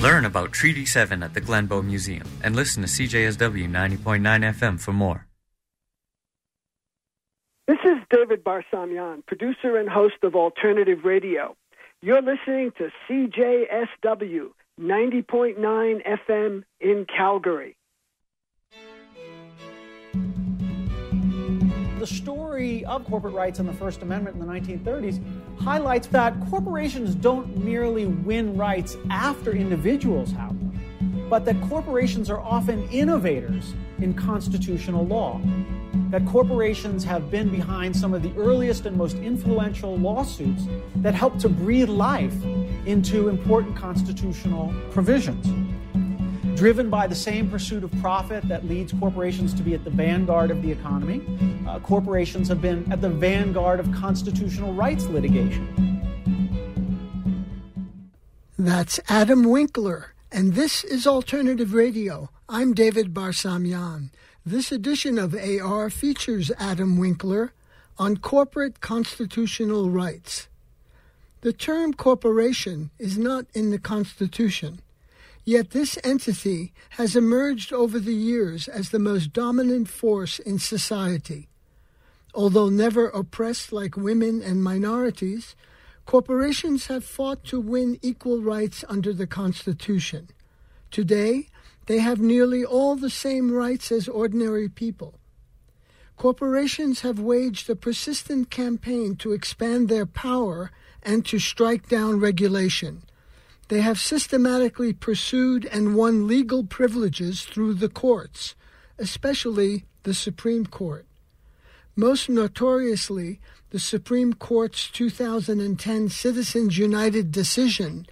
Learn about Treaty 7 at the Glenbow Museum and listen to CJSW 90.9 FM for more. This is David Barsamian, producer and host of Alternative Radio. You're listening to CJSW 90.9 FM in Calgary. The story of corporate rights and the First Amendment in the 1930s highlights that corporations don't merely win rights after individuals have them, but that corporations are often innovators in constitutional law. That corporations have been behind some of the earliest and most influential lawsuits that help to breathe life into important constitutional provisions driven by the same pursuit of profit that leads corporations to be at the vanguard of the economy. Uh, corporations have been at the vanguard of constitutional rights litigation. That's Adam Winkler, and this is Alternative Radio. I'm David Barsamian. This edition of AR features Adam Winkler on corporate constitutional rights. The term corporation is not in the Constitution. Yet this entity has emerged over the years as the most dominant force in society. Although never oppressed like women and minorities, corporations have fought to win equal rights under the Constitution. Today, they have nearly all the same rights as ordinary people. Corporations have waged a persistent campaign to expand their power and to strike down regulation. They have systematically pursued and won legal privileges through the courts, especially the Supreme Court. Most notoriously, the Supreme Court's 2010 Citizens United decision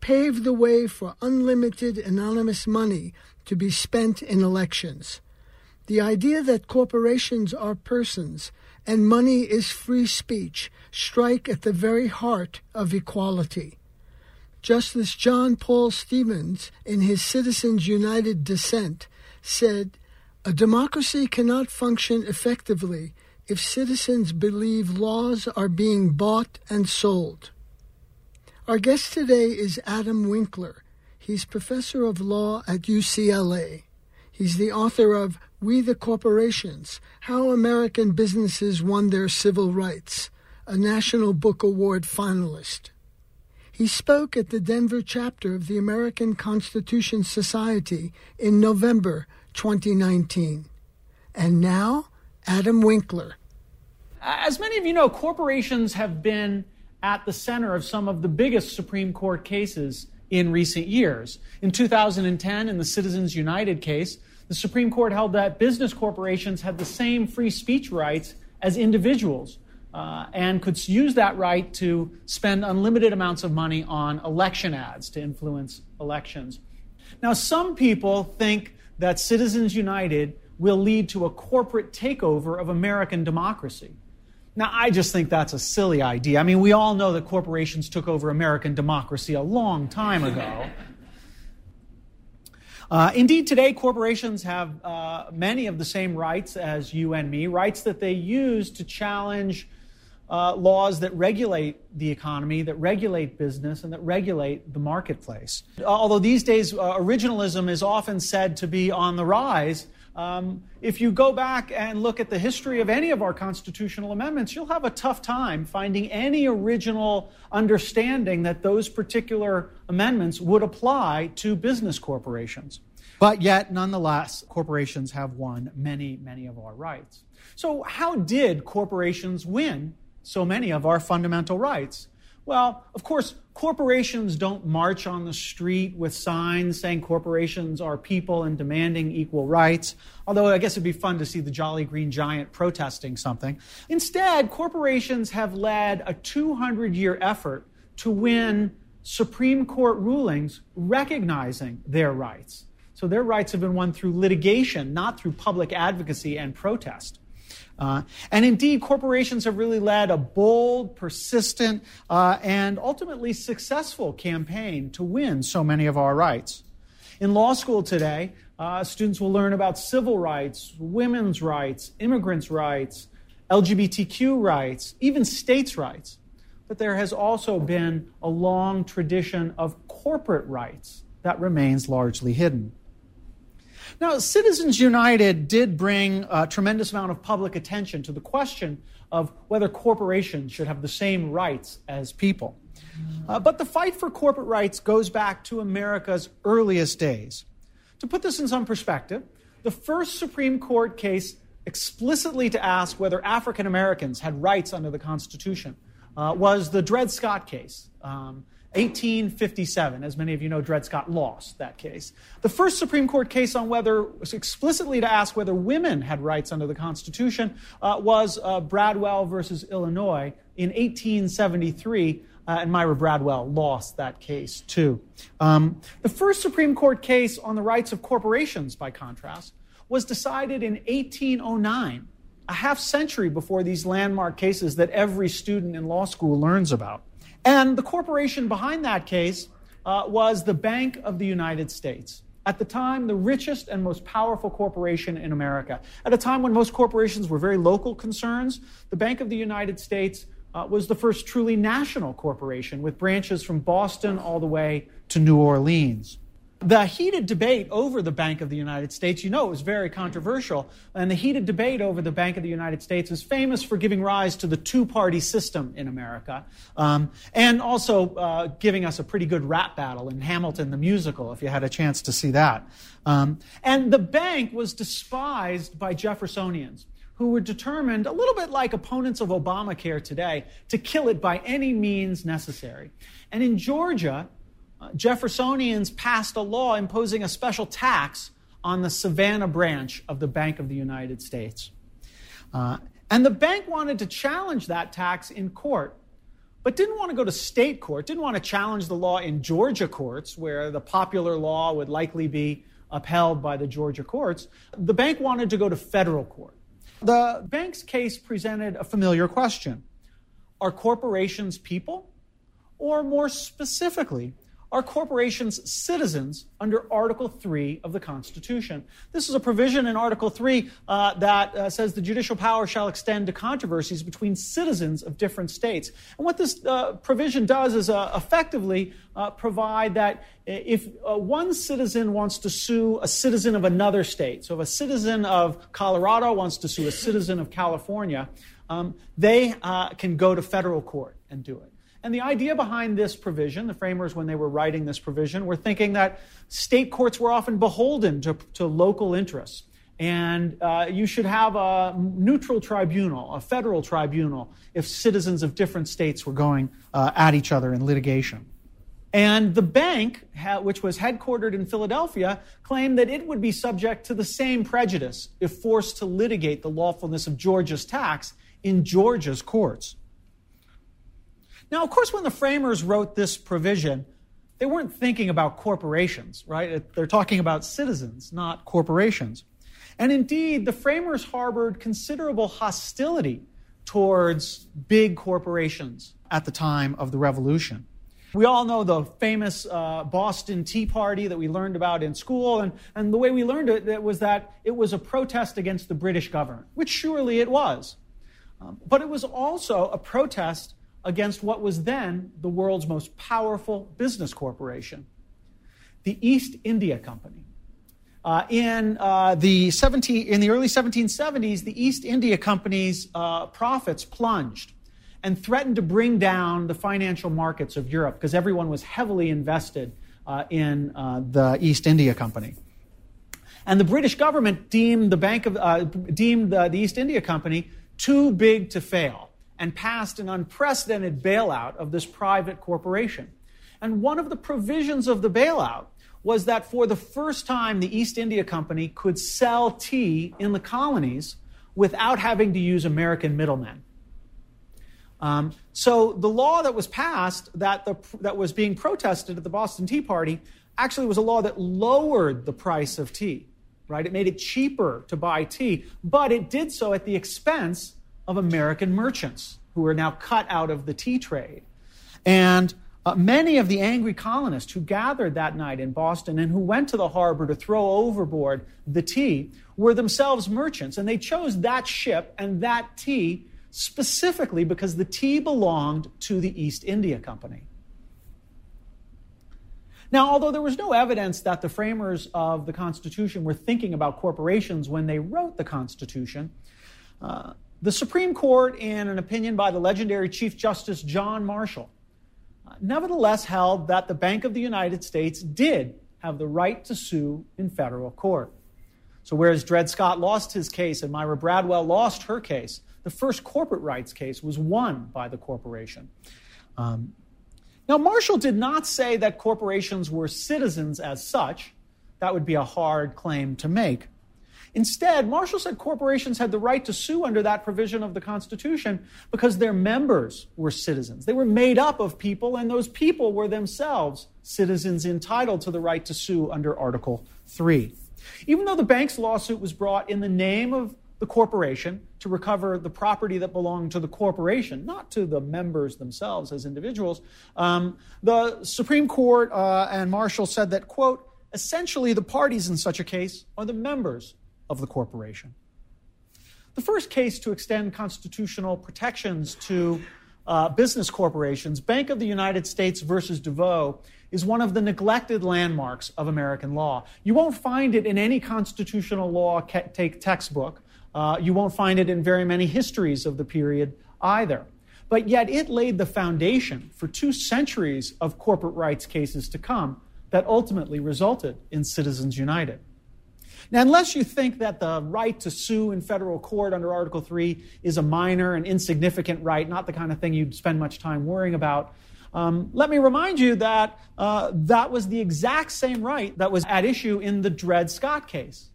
paved the way for unlimited anonymous money to be spent in elections. The idea that corporations are persons and money is free speech strike at the very heart of equality. Justice John Paul Stevens, in his Citizens United dissent, said, A democracy cannot function effectively if citizens believe laws are being bought and sold. Our guest today is Adam Winkler. He's professor of law at UCLA. He's the author of We the Corporations How American Businesses Won Their Civil Rights, a National Book Award finalist. He spoke at the Denver chapter of the American Constitution Society in November 2019. And now, Adam Winkler. As many of you know, corporations have been at the center of some of the biggest Supreme Court cases in recent years. In 2010, in the Citizens United case, the Supreme Court held that business corporations had the same free speech rights as individuals uh, and could use that right to spend unlimited amounts of money on election ads to influence elections. Now, some people think that Citizens United will lead to a corporate takeover of American democracy. Now, I just think that's a silly idea. I mean, we all know that corporations took over American democracy a long time ago. Uh, indeed, today corporations have uh, many of the same rights as you and me, rights that they use to challenge uh, laws that regulate the economy, that regulate business, and that regulate the marketplace. Although these days uh, originalism is often said to be on the rise, um, if you go back and look at the history of any of our constitutional amendments, you'll have a tough time finding any original understanding that those particular amendments would apply to business corporations. But yet, nonetheless, corporations have won many, many of our rights. So, how did corporations win so many of our fundamental rights? Well, of course, corporations don't march on the street with signs saying corporations are people and demanding equal rights, although I guess it'd be fun to see the Jolly Green Giant protesting something. Instead, corporations have led a 200 year effort to win Supreme Court rulings recognizing their rights. So their rights have been won through litigation, not through public advocacy and protest. Uh, and indeed, corporations have really led a bold, persistent, uh, and ultimately successful campaign to win so many of our rights. In law school today, uh, students will learn about civil rights, women's rights, immigrants' rights, LGBTQ rights, even states' rights. But there has also been a long tradition of corporate rights that remains largely hidden. Now, Citizens United did bring a tremendous amount of public attention to the question of whether corporations should have the same rights as people. Uh, but the fight for corporate rights goes back to America's earliest days. To put this in some perspective, the first Supreme Court case explicitly to ask whether African Americans had rights under the Constitution uh, was the Dred Scott case. Um, 1857. As many of you know, Dred Scott lost that case. The first Supreme Court case on whether, explicitly to ask whether women had rights under the Constitution, uh, was uh, Bradwell versus Illinois in 1873. Uh, and Myra Bradwell lost that case too. Um, the first Supreme Court case on the rights of corporations, by contrast, was decided in 1809, a half century before these landmark cases that every student in law school learns about. And the corporation behind that case uh, was the Bank of the United States. At the time, the richest and most powerful corporation in America. At a time when most corporations were very local concerns, the Bank of the United States uh, was the first truly national corporation with branches from Boston all the way to New Orleans. The heated debate over the Bank of the United States, you know, it was very controversial. And the heated debate over the Bank of the United States is famous for giving rise to the two party system in America um, and also uh, giving us a pretty good rap battle in Hamilton the musical, if you had a chance to see that. Um, and the bank was despised by Jeffersonians who were determined, a little bit like opponents of Obamacare today, to kill it by any means necessary. And in Georgia, Jeffersonians passed a law imposing a special tax on the Savannah branch of the Bank of the United States. Uh, and the bank wanted to challenge that tax in court, but didn't want to go to state court, didn't want to challenge the law in Georgia courts, where the popular law would likely be upheld by the Georgia courts. The bank wanted to go to federal court. The bank's case presented a familiar question Are corporations people? Or more specifically, are corporations citizens under Article 3 of the Constitution. This is a provision in Article 3 uh, that uh, says the judicial power shall extend to controversies between citizens of different states. And what this uh, provision does is uh, effectively uh, provide that if uh, one citizen wants to sue a citizen of another state, so if a citizen of Colorado wants to sue a citizen of California, um, they can go to federal court and do it. And the idea behind this provision, the framers, when they were writing this provision, were thinking that state courts were often beholden to, to local interests. And uh, you should have a neutral tribunal, a federal tribunal, if citizens of different states were going uh, at each other in litigation. And the bank, which was headquartered in Philadelphia, claimed that it would be subject to the same prejudice if forced to litigate the lawfulness of Georgia's tax in Georgia's courts. Now, of course, when the framers wrote this provision, they weren't thinking about corporations, right? They're talking about citizens, not corporations. And indeed, the framers harbored considerable hostility towards big corporations at the time of the revolution. We all know the famous uh, Boston Tea Party that we learned about in school, and, and the way we learned it, it was that it was a protest against the British government, which surely it was. Um, but it was also a protest against what was then the world's most powerful business corporation, the East India Company. Uh, in, uh, the 17, in the early 1770s, the East India Company's uh, profits plunged and threatened to bring down the financial markets of Europe because everyone was heavily invested uh, in uh, the East India Company. And the British government deemed the Bank of uh, deemed the, the East India Company too big to fail and passed an unprecedented bailout of this private corporation. And one of the provisions of the bailout was that for the first time, the East India Company could sell tea in the colonies without having to use American middlemen. Um, so the law that was passed that, the, that was being protested at the Boston Tea Party actually was a law that lowered the price of tea, right? It made it cheaper to buy tea, but it did so at the expense of American merchants who were now cut out of the tea trade. And uh, many of the angry colonists who gathered that night in Boston and who went to the harbor to throw overboard the tea were themselves merchants. And they chose that ship and that tea specifically because the tea belonged to the East India Company. Now, although there was no evidence that the framers of the Constitution were thinking about corporations when they wrote the Constitution, uh, the Supreme Court, in an opinion by the legendary Chief Justice John Marshall, uh, nevertheless held that the Bank of the United States did have the right to sue in federal court. So, whereas Dred Scott lost his case and Myra Bradwell lost her case, the first corporate rights case was won by the corporation. Um, now, Marshall did not say that corporations were citizens as such. That would be a hard claim to make. Instead, Marshall said corporations had the right to sue under that provision of the Constitution because their members were citizens. They were made up of people, and those people were themselves citizens entitled to the right to sue under Article 3. Even though the bank's lawsuit was brought in the name of the corporation to recover the property that belonged to the corporation, not to the members themselves as individuals. Um, the Supreme Court uh, and Marshall said that, quote, essentially the parties in such a case are the members of the corporation. The first case to extend constitutional protections to uh, business corporations, Bank of the United States versus Deveaux, is one of the neglected landmarks of American law. You won't find it in any constitutional law take textbook. Uh, you won't find it in very many histories of the period either. But yet, it laid the foundation for two centuries of corporate rights cases to come that ultimately resulted in Citizens United. Now, unless you think that the right to sue in federal court under Article 3 is a minor and insignificant right, not the kind of thing you'd spend much time worrying about, um, let me remind you that uh, that was the exact same right that was at issue in the Dred Scott case.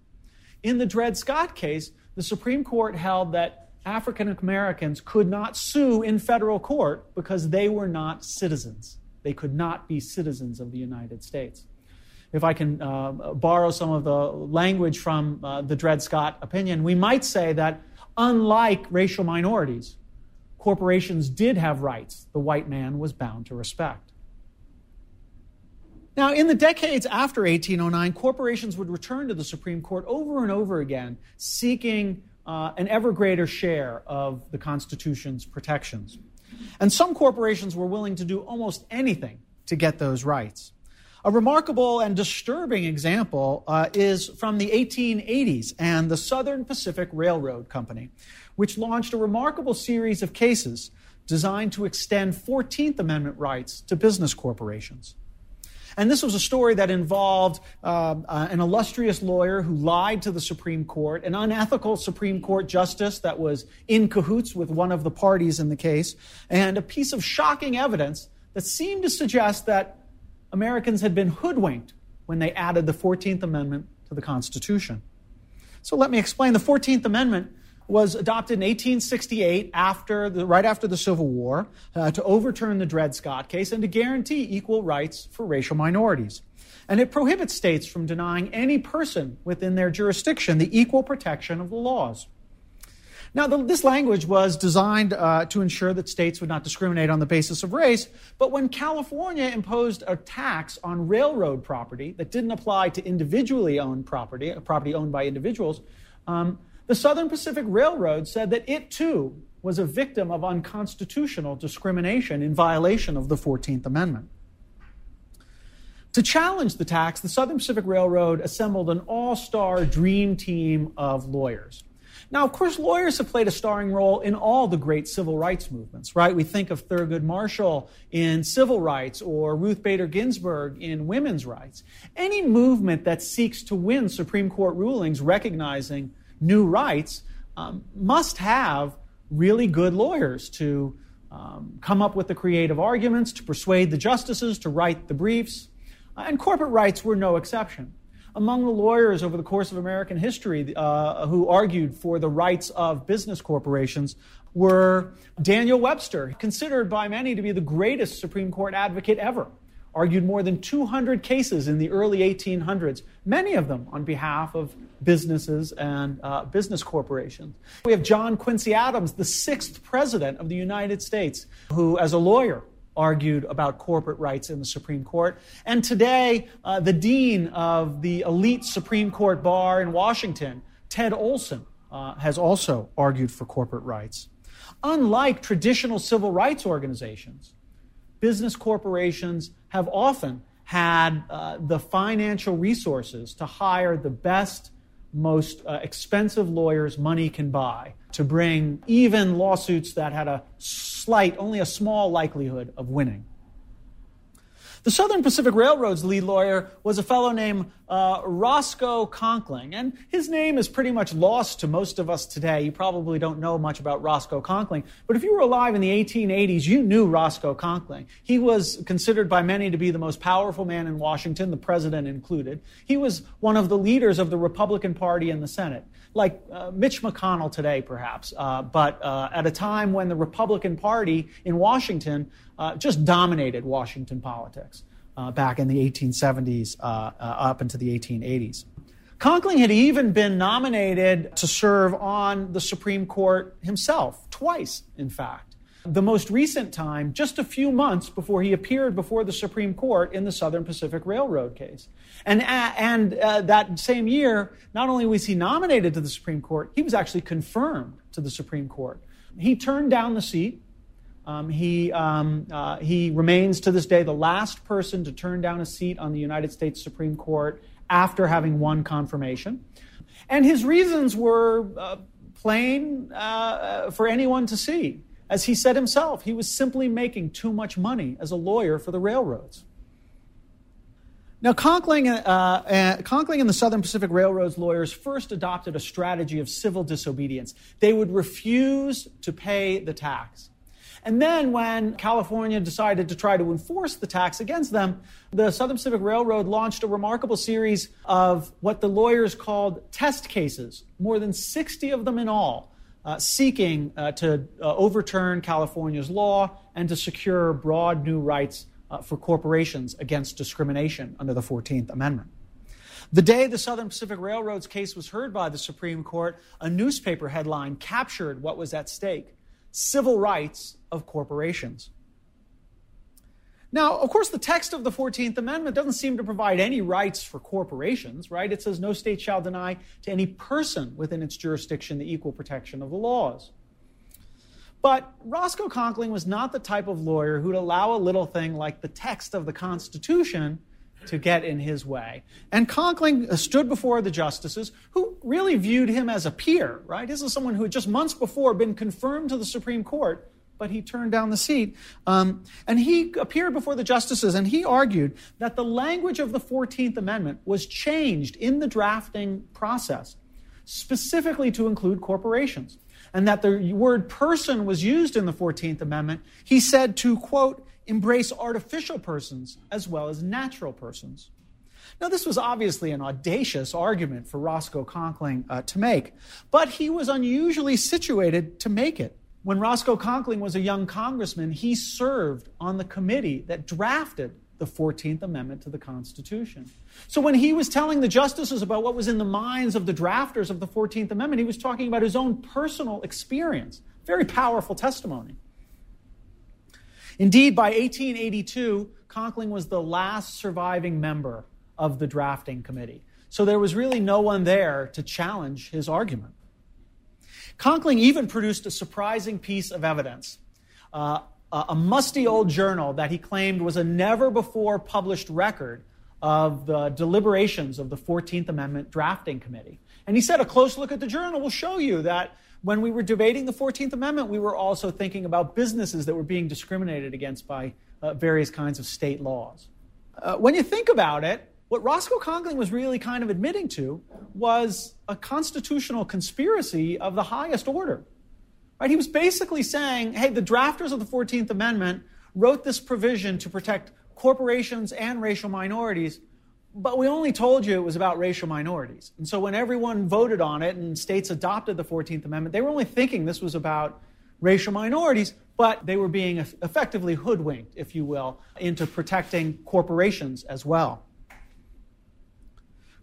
In the Dred Scott case, the Supreme Court held that African Americans could not sue in federal court because they were not citizens. They could not be citizens of the United States. If I can uh, borrow some of the language from uh, the Dred Scott opinion, we might say that unlike racial minorities, corporations did have rights the white man was bound to respect. Now, in the decades after 1809, corporations would return to the Supreme Court over and over again, seeking uh, an ever greater share of the Constitution's protections. And some corporations were willing to do almost anything to get those rights. A remarkable and disturbing example uh, is from the 1880s and the Southern Pacific Railroad Company, which launched a remarkable series of cases designed to extend 14th Amendment rights to business corporations. And this was a story that involved uh, uh, an illustrious lawyer who lied to the Supreme Court, an unethical Supreme Court justice that was in cahoots with one of the parties in the case, and a piece of shocking evidence that seemed to suggest that Americans had been hoodwinked when they added the 14th Amendment to the Constitution. So let me explain. The 14th Amendment was adopted in 1868, after the, right after the Civil War, uh, to overturn the Dred Scott case and to guarantee equal rights for racial minorities. And it prohibits states from denying any person within their jurisdiction the equal protection of the laws. Now, the, this language was designed uh, to ensure that states would not discriminate on the basis of race, but when California imposed a tax on railroad property that didn't apply to individually owned property, property owned by individuals, um, the Southern Pacific Railroad said that it too was a victim of unconstitutional discrimination in violation of the 14th Amendment. To challenge the tax, the Southern Pacific Railroad assembled an all star dream team of lawyers. Now, of course, lawyers have played a starring role in all the great civil rights movements, right? We think of Thurgood Marshall in civil rights or Ruth Bader Ginsburg in women's rights. Any movement that seeks to win Supreme Court rulings recognizing new rights um, must have really good lawyers to um, come up with the creative arguments, to persuade the justices, to write the briefs. Uh, and corporate rights were no exception. Among the lawyers over the course of American history uh, who argued for the rights of business corporations were Daniel Webster, considered by many to be the greatest Supreme Court advocate ever argued more than 200 cases in the early 1800s, many of them on behalf of businesses and uh, business corporations. We have John Quincy Adams, the sixth president of the United States, who, as a lawyer, argued about corporate rights in the Supreme Court. And today, uh, the dean of the elite Supreme Court bar in Washington, Ted Olson, uh, has also argued for corporate rights. Unlike traditional civil rights organizations, business corporations have often had uh, the financial resources to hire the best, most uh, expensive lawyers money can buy to bring even lawsuits that had a slight, only a small likelihood of winning. The Southern Pacific Railroad's lead lawyer was a fellow named uh, Roscoe Conkling, and his name is pretty much lost to most of us today. You probably don't know much about Roscoe Conkling, but if you were alive in the 1880s, you knew Roscoe Conkling. He was considered by many to be the most powerful man in Washington, the president included. He was one of the leaders of the Republican Party in the Senate like uh, Mitch McConnell today, perhaps, uh, but uh, at a time when the Republican Party in Washington uh, just dominated Washington politics uh, back in the 1870s uh, up into the 1880s. Conkling had even been nominated to serve on the Supreme Court himself, twice, in fact the most recent time, just a few months before he appeared before the Supreme Court in the Southern Pacific Railroad case. And, uh, and uh, that same year, not only was he nominated to the Supreme Court, he was actually confirmed to the Supreme Court. He turned down the seat. Um, he, um, uh, he remains to this day the last person to turn down a seat on the United States Supreme Court after having won confirmation. And his reasons were uh, plain uh, for anyone to see. As he said himself, he was simply making too much money as a lawyer for the railroads. Now, Conkling, uh, uh, Conkling and the Southern Pacific Railroad's lawyers first adopted a strategy of civil disobedience. They would refuse to pay the tax. And then, when California decided to try to enforce the tax against them, the Southern Pacific Railroad launched a remarkable series of what the lawyers called test cases, more than 60 of them in all, uh, seeking uh, to uh, overturn California's law and to secure broad new rights uh, for corporations against discrimination under the 14th Amendment. The day the Southern Pacific Railroad's case was heard by the Supreme Court, a newspaper headline captured what was at stake civil rights of corporations. Now, of course, the text of the 14th Amendment doesn't seem to provide any rights for corporations, right? It says no state shall deny to any person within its jurisdiction the equal protection of the laws. But Roscoe Conkling was not the type of lawyer who'd allow a little thing like the text of the Constitution to get in his way. And Conkling uh, stood before the justices who really viewed him as a peer, right? This is someone who had just months before been confirmed to the Supreme Court but he turned down the seat. Um, and he appeared before the justices and he argued that the language of the 14th Amendment was changed in the drafting process, specifically to include corporations. And that the word person was used in the 14th Amendment, he said to, quote, embrace artificial persons as well as natural persons. Now, this was obviously an audacious argument for Roscoe Conkling uh, to make, but he was unusually situated to make it. When Roscoe Conkling was a young congressman, he served on the committee that drafted the 14th Amendment to the Constitution. So when he was telling the justices about what was in the minds of the drafters of the 14th Amendment, he was talking about his own personal experience. Very powerful testimony. Indeed, by 1882, Conkling was the last surviving member of the drafting committee. So there was really no one there to challenge his argument. Conkling even produced a surprising piece of evidence. Uh, a musty old journal that he claimed was a never before published record of the deliberations of the 14th Amendment Drafting Committee. And he said a close look at the journal will show you that when we were debating the 14th Amendment, we were also thinking about businesses that were being discriminated against by uh, various kinds of state laws. Uh, when you think about it, what Roscoe Conkling was really kind of admitting to was a constitutional conspiracy of the highest order. Right? He was basically saying, hey, the drafters of the 14th Amendment wrote this provision to protect corporations and racial minorities, but we only told you it was about racial minorities. And so when everyone voted on it and states adopted the 14th Amendment, they were only thinking this was about racial minorities, but they were being effectively hoodwinked, if you will, into protecting corporations as well.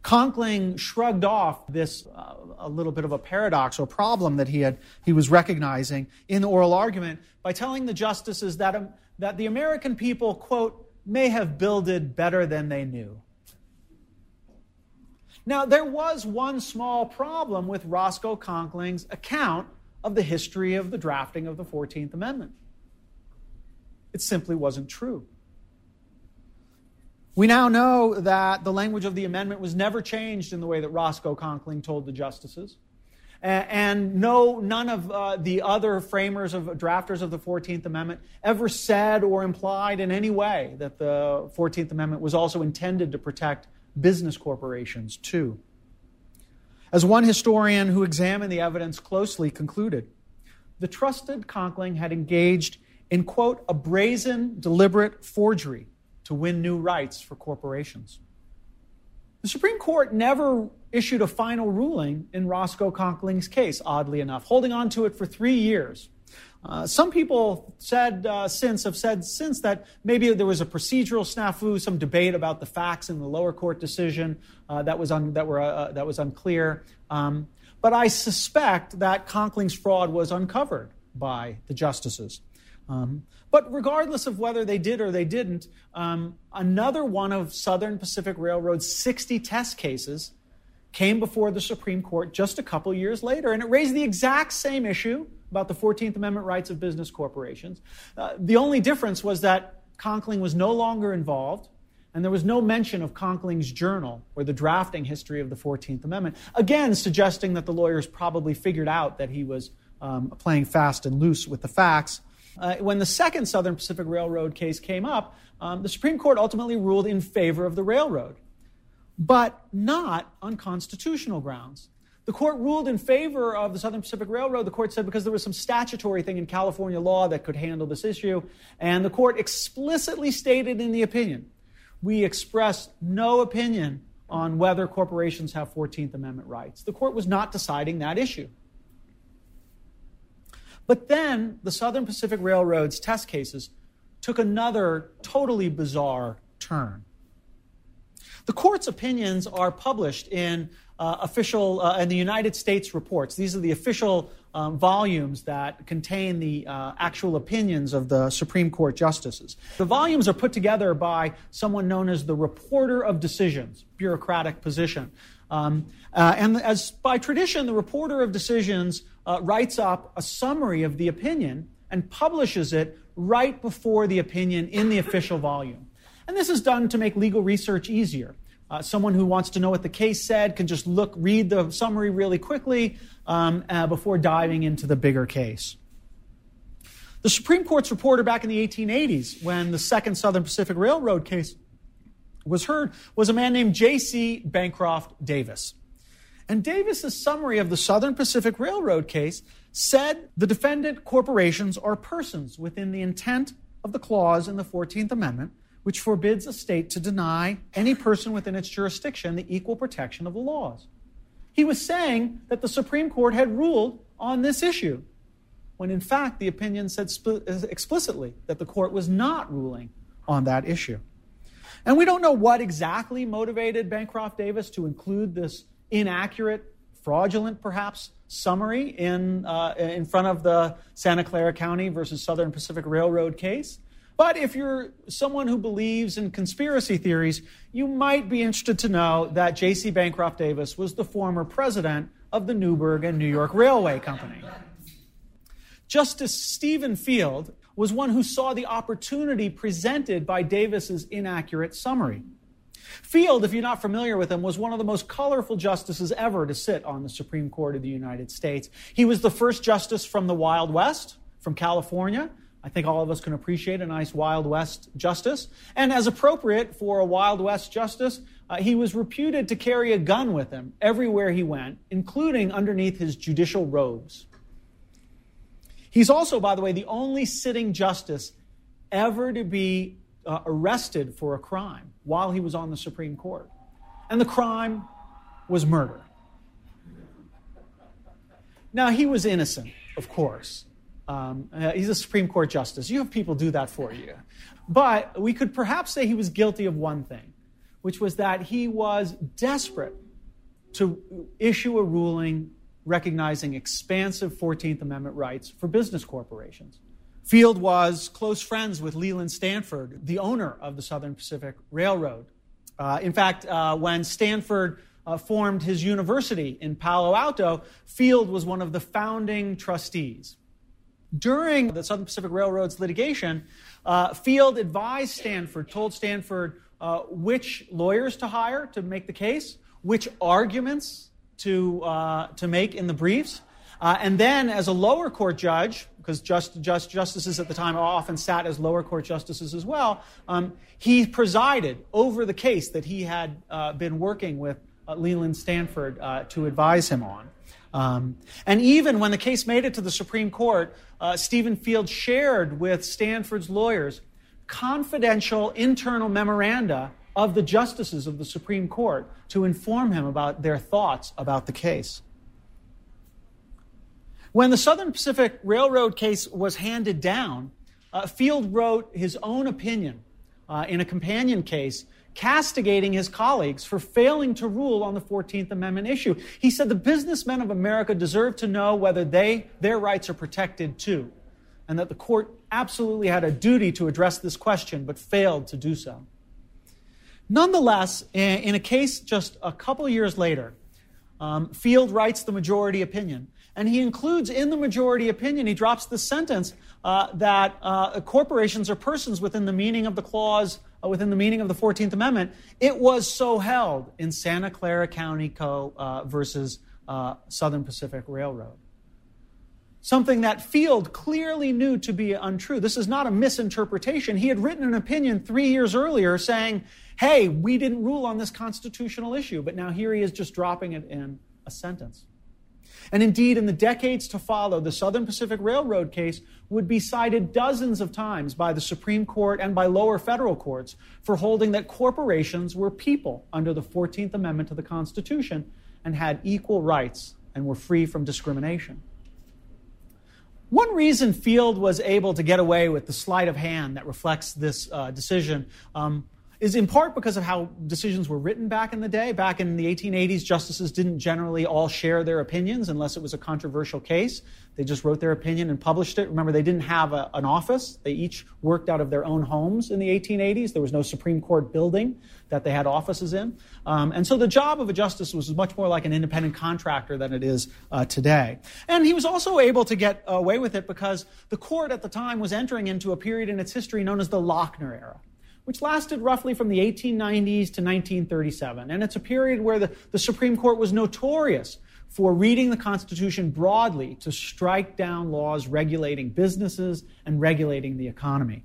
Conkling shrugged off this uh, a little bit of a paradox or problem that he had he was recognizing in the oral argument by telling the justices that um, that the American people quote may have builded better than they knew. Now there was one small problem with Roscoe Conkling's account of the history of the drafting of the 14th Amendment. It simply wasn't true. We now know that the language of the amendment was never changed in the way that Roscoe Conkling told the justices. And no, none of uh, the other framers of drafters of the 14th Amendment ever said or implied in any way that the 14th Amendment was also intended to protect business corporations, too. As one historian who examined the evidence closely concluded, the trusted Conkling had engaged in, quote, a brazen, deliberate forgery to win new rights for corporations. The Supreme Court never issued a final ruling in Roscoe Conkling's case, oddly enough, holding on to it for three years. Uh, some people said uh, since have said since that maybe there was a procedural snafu, some debate about the facts in the lower court decision uh, that was un, that were uh, that was unclear. Um, but I suspect that Conkling's fraud was uncovered by the justices. Um, but regardless of whether they did or they didn't, um, another one of Southern Pacific Railroad's 60 test cases came before the Supreme Court just a couple years later, and it raised the exact same issue about the 14th Amendment rights of business corporations. Uh, the only difference was that Conkling was no longer involved, and there was no mention of Conkling's journal or the drafting history of the 14th Amendment, again, suggesting that the lawyers probably figured out that he was um, playing fast and loose with the facts uh, when the second Southern Pacific Railroad case came up, um, the Supreme Court ultimately ruled in favor of the railroad, but not on constitutional grounds. The court ruled in favor of the Southern Pacific Railroad. The court said because there was some statutory thing in California law that could handle this issue. And the court explicitly stated in the opinion we express no opinion on whether corporations have 14th Amendment rights. The court was not deciding that issue. But then the Southern Pacific Railroad's test cases took another totally bizarre turn. The court's opinions are published in uh, official uh, in the United States reports. These are the official um, volumes that contain the uh, actual opinions of the Supreme Court justices. The volumes are put together by someone known as the reporter of decisions, bureaucratic position. Um, uh, and as by tradition, the reporter of decisions uh, writes up a summary of the opinion and publishes it right before the opinion in the official volume. And this is done to make legal research easier. Uh, someone who wants to know what the case said can just look, read the summary really quickly um, uh, before diving into the bigger case. The Supreme Court's reporter back in the 1880s, when the Second Southern Pacific Railroad case was heard, was a man named J.C. Bancroft Davis. And Davis's summary of the Southern Pacific Railroad case said the defendant corporations are persons within the intent of the clause in the 14th Amendment, which forbids a state to deny any person within its jurisdiction the equal protection of the laws. He was saying that the Supreme Court had ruled on this issue, when in fact the opinion said uh, explicitly that the court was not ruling on that issue. And we don't know what exactly motivated Bancroft Davis to include this inaccurate, fraudulent perhaps, summary in, uh, in front of the Santa Clara County versus Southern Pacific Railroad case. But if you're someone who believes in conspiracy theories, you might be interested to know that J.C. Bancroft Davis was the former president of the Newburgh and New York Railway Company. Justice Stephen Field was one who saw the opportunity presented by Davis's inaccurate summary. Field, if you're not familiar with him, was one of the most colorful justices ever to sit on the Supreme Court of the United States. He was the first justice from the Wild West, from California. I think all of us can appreciate a nice Wild West justice. And as appropriate for a Wild West justice, uh, he was reputed to carry a gun with him everywhere he went, including underneath his judicial robes. He's also, by the way, the only sitting justice ever to be uh, arrested for a crime while he was on the Supreme Court. And the crime was murder. Now, he was innocent, of course. Um, uh, he's a Supreme Court justice. You have people do that for you. But we could perhaps say he was guilty of one thing, which was that he was desperate to issue a ruling recognizing expansive 14th Amendment rights for business corporations. Field was close friends with Leland Stanford, the owner of the Southern Pacific Railroad. Uh, in fact, uh, when Stanford uh, formed his university in Palo Alto, Field was one of the founding trustees. During the Southern Pacific Railroad's litigation, uh, Field advised Stanford, told Stanford uh, which lawyers to hire to make the case, which arguments to, uh, to make in the briefs. Uh, and then, as a lower court judge, because just, just, justices at the time often sat as lower court justices as well, um, he presided over the case that he had uh, been working with uh, Leland Stanford to advise him on. Um, and even when the case made it to the Supreme Court, uh, Stephen Field shared with Stanford's lawyers confidential internal memoranda of the justices of the Supreme Court to inform him about their thoughts about the case. When the Southern Pacific Railroad case was handed down, uh, Field wrote his own opinion uh, in a companion case castigating his colleagues for failing to rule on the 14th Amendment issue. He said the businessmen of America deserve to know whether they, their rights are protected too, and that the court absolutely had a duty to address this question, but failed to do so. Nonetheless, in a case just a couple years later, um, Field writes the majority opinion. And he includes in the majority opinion, he drops the sentence uh, that uh, corporations are persons within the meaning of the clause uh, within the meaning of the 14th Amendment, it was so held in Santa Clara County Co. Uh, versus uh, Southern Pacific Railroad. Something that Field clearly knew to be untrue. This is not a misinterpretation. He had written an opinion three years earlier saying, hey, we didn't rule on this constitutional issue, but now here he is just dropping it in a sentence. And indeed, in the decades to follow, the Southern Pacific Railroad case would be cited dozens of times by the Supreme Court and by lower federal courts for holding that corporations were people under the 14th Amendment to the Constitution and had equal rights and were free from discrimination. One reason Field was able to get away with the sleight of hand that reflects this uh, decision um, is in part because of how decisions were written back in the day. Back in the 1880s, justices didn't generally all share their opinions unless it was a controversial case. They just wrote their opinion and published it. Remember, they didn't have a, an office. They each worked out of their own homes in the 1880s. There was no Supreme Court building that they had offices in. Um, and so the job of a justice was much more like an independent contractor than it is uh, today. And he was also able to get away with it because the court at the time was entering into a period in its history known as the Lochner era which lasted roughly from the 1890s to 1937. And it's a period where the, the Supreme Court was notorious for reading the Constitution broadly to strike down laws regulating businesses and regulating the economy.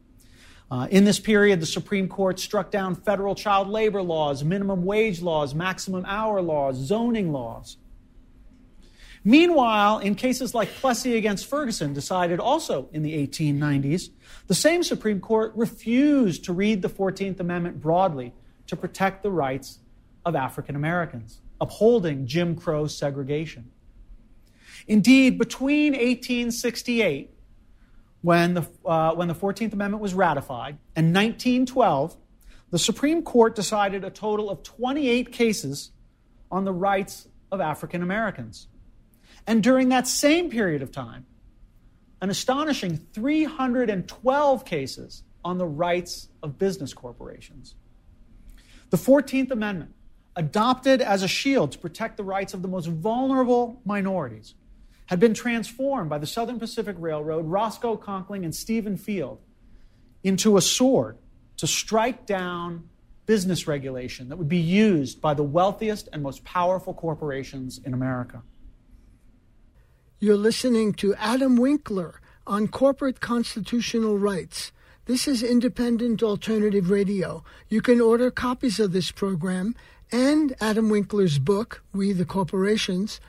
Uh, in this period, the Supreme Court struck down federal child labor laws, minimum wage laws, maximum hour laws, zoning laws. Meanwhile, in cases like Plessy against Ferguson, decided also in the 1890s, the same Supreme Court refused to read the 14th Amendment broadly to protect the rights of African Americans, upholding Jim Crow segregation. Indeed, between 1868, when the, uh, when the 14th Amendment was ratified, In 1912, the Supreme Court decided a total of 28 cases on the rights of African Americans. And during that same period of time, an astonishing 312 cases on the rights of business corporations. The 14th Amendment, adopted as a shield to protect the rights of the most vulnerable minorities, had been transformed by the Southern Pacific Railroad, Roscoe Conkling, and Stephen Field into a sword to strike down business regulation that would be used by the wealthiest and most powerful corporations in America. You're listening to Adam Winkler on corporate constitutional rights. This is independent alternative radio. You can order copies of this program and Adam Winkler's book, We the Corporations,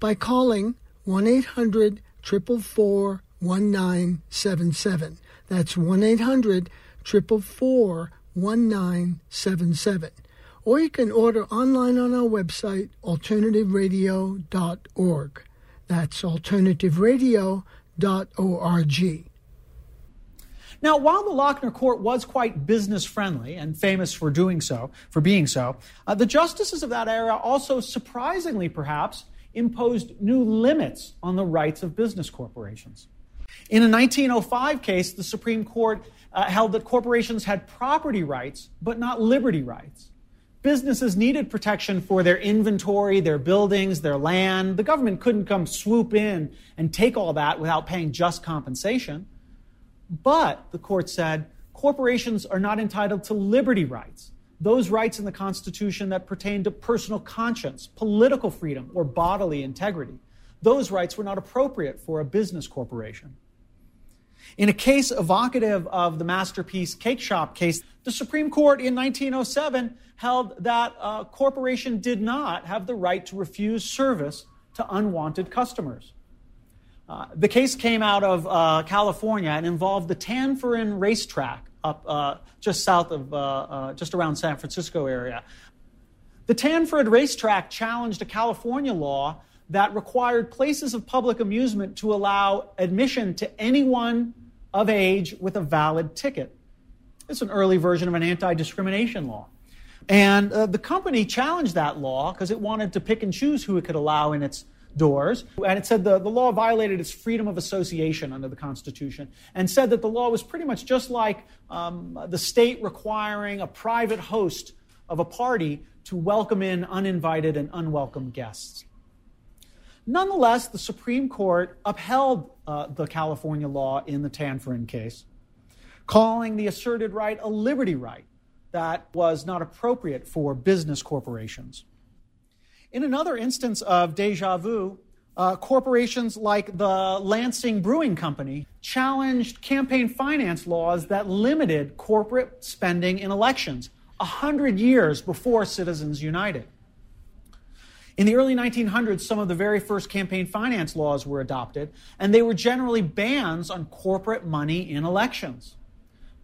by calling 1 800 444 1977. That's 1 800 444 1977. Or you can order online on our website, alternativeradio.org. That's alternativeradio.org. Now, while the Lochner Court was quite business friendly and famous for doing so, for being so, uh, the justices of that era also, surprisingly perhaps, imposed new limits on the rights of business corporations. In a 1905 case, the Supreme Court uh, held that corporations had property rights, but not liberty rights. Businesses needed protection for their inventory, their buildings, their land. The government couldn't come swoop in and take all that without paying just compensation. But, the court said, corporations are not entitled to liberty rights, those rights in the Constitution that pertain to personal conscience, political freedom, or bodily integrity. Those rights were not appropriate for a business corporation. In a case evocative of the Masterpiece Cake Shop case, the Supreme Court in 1907 held that a corporation did not have the right to refuse service to unwanted customers. Uh, the case came out of uh, California and involved the Tanforan racetrack up uh, just south of, uh, uh, just around San Francisco area. The Tanforan racetrack challenged a California law that required places of public amusement to allow admission to anyone of age with a valid ticket. It's an early version of an anti discrimination law. And uh, the company challenged that law because it wanted to pick and choose who it could allow in its doors. And it said the, the law violated its freedom of association under the Constitution and said that the law was pretty much just like um, the state requiring a private host of a party to welcome in uninvited and unwelcome guests. Nonetheless, the Supreme Court upheld uh, the California law in the Tanforan case, calling the asserted right a liberty right that was not appropriate for business corporations. In another instance of deja vu, uh, corporations like the Lansing Brewing Company challenged campaign finance laws that limited corporate spending in elections, a hundred years before Citizens United. In the early 1900s, some of the very first campaign finance laws were adopted, and they were generally bans on corporate money in elections.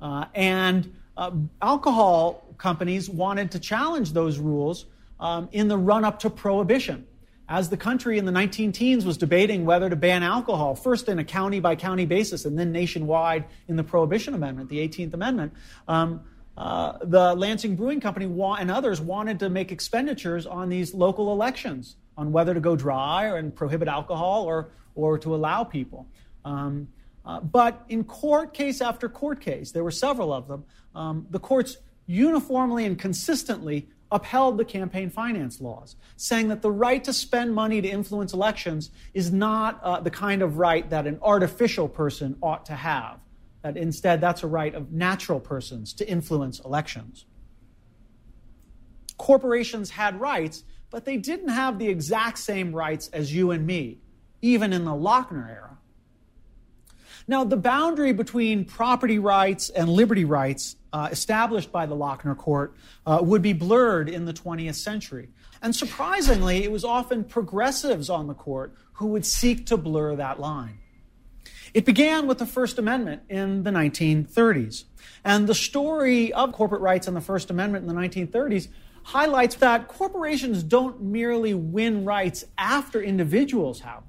Uh, and uh, alcohol companies wanted to challenge those rules um, in the run up to prohibition. As the country in the 19 teens was debating whether to ban alcohol, first in a county by county basis and then nationwide in the Prohibition Amendment, the 18th Amendment, um, uh, the Lansing Brewing Company and others wanted to make expenditures on these local elections on whether to go dry and prohibit alcohol or, or to allow people. Um, uh, but in court case after court case, there were several of them, um, the courts uniformly and consistently upheld the campaign finance laws, saying that the right to spend money to influence elections is not uh, the kind of right that an artificial person ought to have that instead that's a right of natural persons to influence elections. Corporations had rights, but they didn't have the exact same rights as you and me, even in the Lochner era. Now, the boundary between property rights and liberty rights uh, established by the Lochner Court uh, would be blurred in the 20th century. And surprisingly, it was often progressives on the court who would seek to blur that line. It began with the First Amendment in the 1930s. And the story of corporate rights and the First Amendment in the 1930s highlights that corporations don't merely win rights after individuals have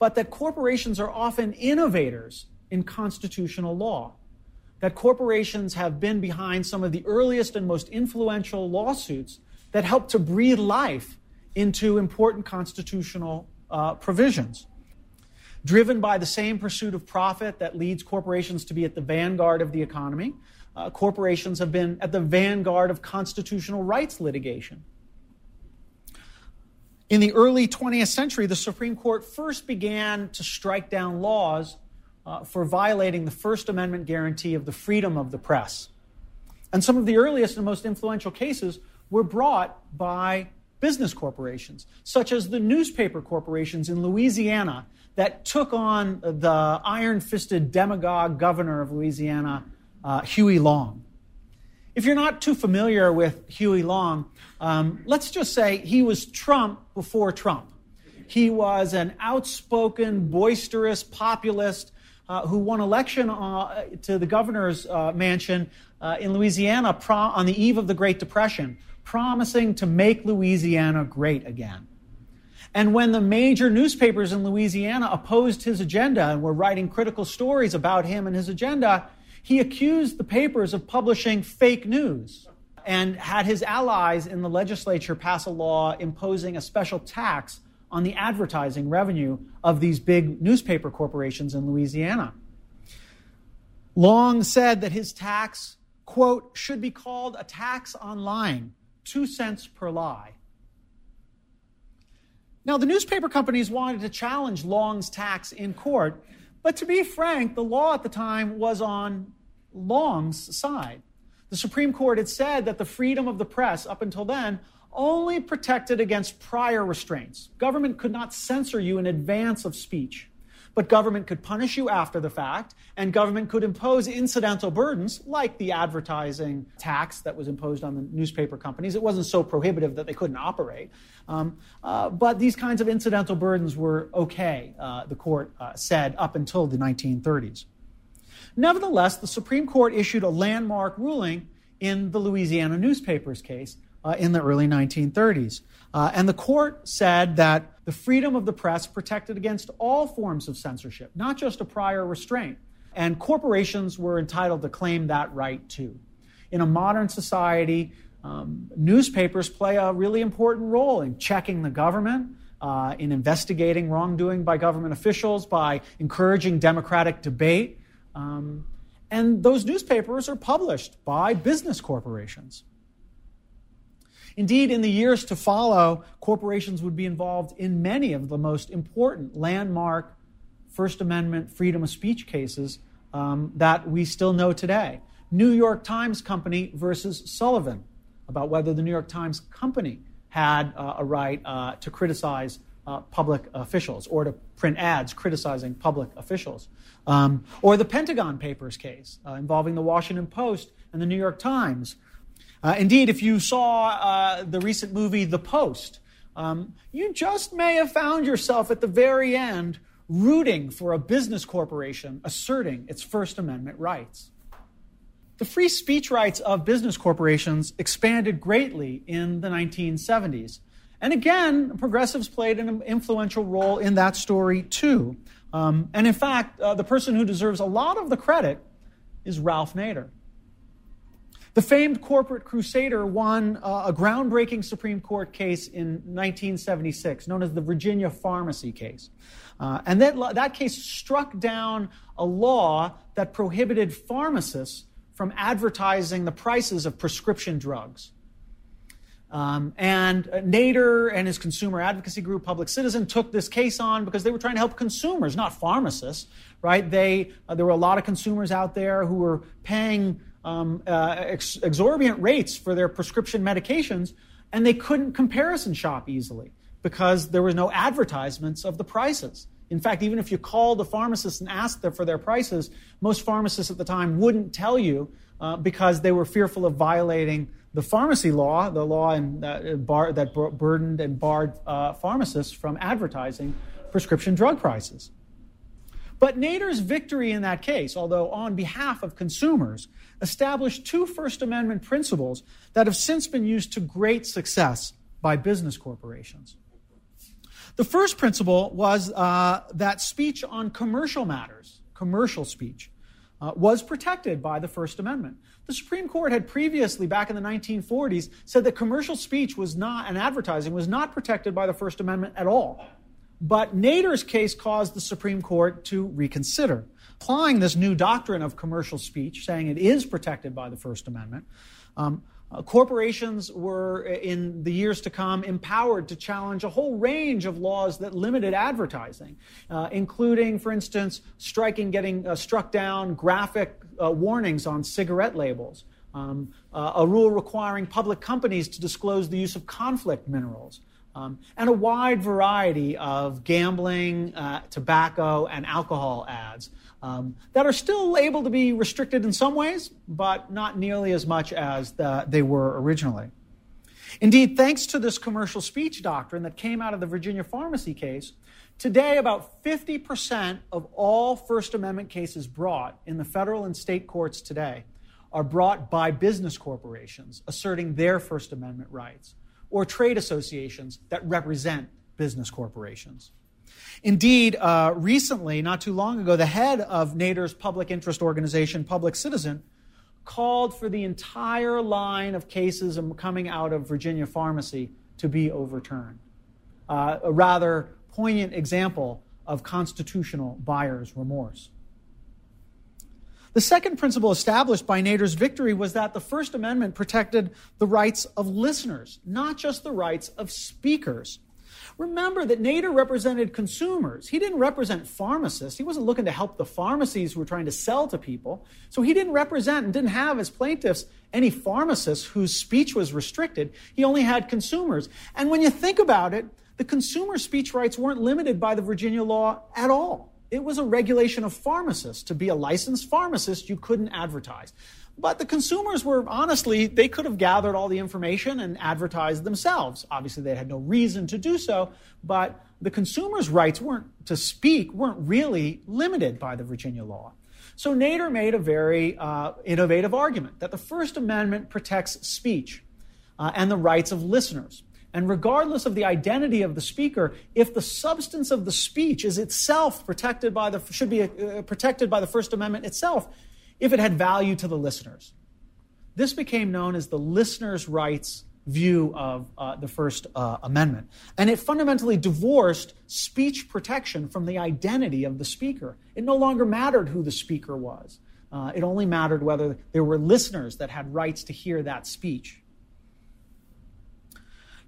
but that corporations are often innovators in constitutional law. That corporations have been behind some of the earliest and most influential lawsuits that help to breathe life into important constitutional uh, provisions driven by the same pursuit of profit that leads corporations to be at the vanguard of the economy. Uh, corporations have been at the vanguard of constitutional rights litigation. In the early 20th century, the Supreme Court first began to strike down laws uh, for violating the First Amendment guarantee of the freedom of the press. And some of the earliest and most influential cases were brought by business corporations, such as the newspaper corporations in Louisiana that took on the iron fisted demagogue governor of Louisiana, uh, Huey Long. If you're not too familiar with Huey Long, um, let's just say he was Trump before Trump. He was an outspoken, boisterous populist uh, who won election uh, to the governor's uh, mansion uh, in Louisiana on the eve of the Great Depression, promising to make Louisiana great again. And when the major newspapers in Louisiana opposed his agenda and were writing critical stories about him and his agenda, he accused the papers of publishing fake news and had his allies in the legislature pass a law imposing a special tax on the advertising revenue of these big newspaper corporations in Louisiana. Long said that his tax, quote, should be called a tax on lying two cents per lie. Now, the newspaper companies wanted to challenge Long's tax in court, but to be frank, the law at the time was on Long's side. The Supreme Court had said that the freedom of the press, up until then, only protected against prior restraints. Government could not censor you in advance of speech. But government could punish you after the fact, and government could impose incidental burdens like the advertising tax that was imposed on the newspaper companies. It wasn't so prohibitive that they couldn't operate. Um, uh, but these kinds of incidental burdens were okay, uh, the court uh, said, up until the 1930s. Nevertheless, the Supreme Court issued a landmark ruling in the Louisiana newspapers case uh, in the early 1930s. Uh, and the court said that the freedom of the press protected against all forms of censorship, not just a prior restraint. And corporations were entitled to claim that right too. In a modern society, um, newspapers play a really important role in checking the government, uh, in investigating wrongdoing by government officials, by encouraging democratic debate. Um, and those newspapers are published by business corporations. Indeed, in the years to follow, corporations would be involved in many of the most important landmark First Amendment freedom of speech cases um, that we still know today. New York Times Company versus Sullivan, about whether the New York Times Company had uh, a right uh, to criticize uh, public officials or to print ads criticizing public officials. Um, or the Pentagon Papers case uh, involving the Washington Post and the New York Times, uh, indeed, if you saw uh, the recent movie The Post, um, you just may have found yourself at the very end rooting for a business corporation asserting its First Amendment rights. The free speech rights of business corporations expanded greatly in the 1970s. And again, progressives played an influential role in that story too. Um, and in fact, uh, the person who deserves a lot of the credit is Ralph Nader. The famed corporate crusader won uh, a groundbreaking Supreme Court case in 1976, known as the Virginia Pharmacy case. Uh, and that, that case struck down a law that prohibited pharmacists from advertising the prices of prescription drugs. Um, and uh, Nader and his consumer advocacy group, Public Citizen, took this case on because they were trying to help consumers, not pharmacists, right? They, uh, there were a lot of consumers out there who were paying um, uh, ex- exorbitant rates for their prescription medications, and they couldn't comparison shop easily because there was no advertisements of the prices. In fact, even if you called the pharmacist and asked them for their prices, most pharmacists at the time wouldn't tell you uh, because they were fearful of violating the pharmacy law, the law in, uh, bar, that burdened and barred uh, pharmacists from advertising prescription drug prices. But Nader's victory in that case, although on behalf of consumers, established two First Amendment principles that have since been used to great success by business corporations. The first principle was uh, that speech on commercial matters, commercial speech, uh, was protected by the First Amendment. The Supreme Court had previously, back in the 1940s, said that commercial speech was not, and advertising was not protected by the First Amendment at all. But Nader's case caused the Supreme Court to reconsider applying this new doctrine of commercial speech, saying it is protected by the First Amendment, um, uh, corporations were, in the years to come, empowered to challenge a whole range of laws that limited advertising, uh, including, for instance, striking, getting uh, struck down graphic uh, warnings on cigarette labels, um, uh, a rule requiring public companies to disclose the use of conflict minerals. Um, and a wide variety of gambling, uh, tobacco, and alcohol ads um, that are still able to be restricted in some ways, but not nearly as much as the, they were originally. Indeed, thanks to this commercial speech doctrine that came out of the Virginia pharmacy case, today about 50% of all First Amendment cases brought in the federal and state courts today are brought by business corporations asserting their First Amendment rights or trade associations that represent business corporations. Indeed, uh, recently, not too long ago, the head of Nader's public interest organization, Public Citizen, called for the entire line of cases coming out of Virginia Pharmacy to be overturned. Uh, a rather poignant example of constitutional buyer's remorse. The second principle established by Nader's victory was that the First Amendment protected the rights of listeners, not just the rights of speakers. Remember that Nader represented consumers. He didn't represent pharmacists. He wasn't looking to help the pharmacies who were trying to sell to people. So he didn't represent and didn't have as plaintiffs any pharmacists whose speech was restricted. He only had consumers. And when you think about it, the consumer speech rights weren't limited by the Virginia law at all. It was a regulation of pharmacists. To be a licensed pharmacist, you couldn't advertise. But the consumers were honestly, they could have gathered all the information and advertised themselves. Obviously, they had no reason to do so, but the consumers' rights weren't to speak weren't really limited by the Virginia law. So Nader made a very uh, innovative argument that the First Amendment protects speech uh, and the rights of listeners. And regardless of the identity of the speaker, if the substance of the speech is itself protected by the should be uh, protected by the First Amendment itself, if it had value to the listeners, this became known as the listeners' rights view of uh, the First uh, Amendment, and it fundamentally divorced speech protection from the identity of the speaker. It no longer mattered who the speaker was. Uh, it only mattered whether there were listeners that had rights to hear that speech.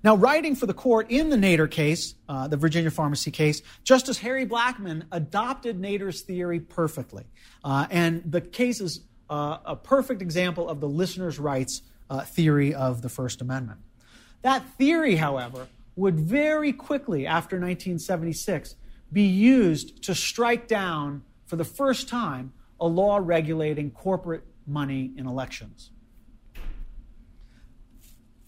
Now, writing for the court in the Nader case, uh, the Virginia pharmacy case, Justice Harry Blackmun adopted Nader's theory perfectly. Uh, and the case is uh, a perfect example of the listener's rights uh, theory of the First Amendment. That theory, however, would very quickly, after 1976, be used to strike down, for the first time, a law regulating corporate money in elections.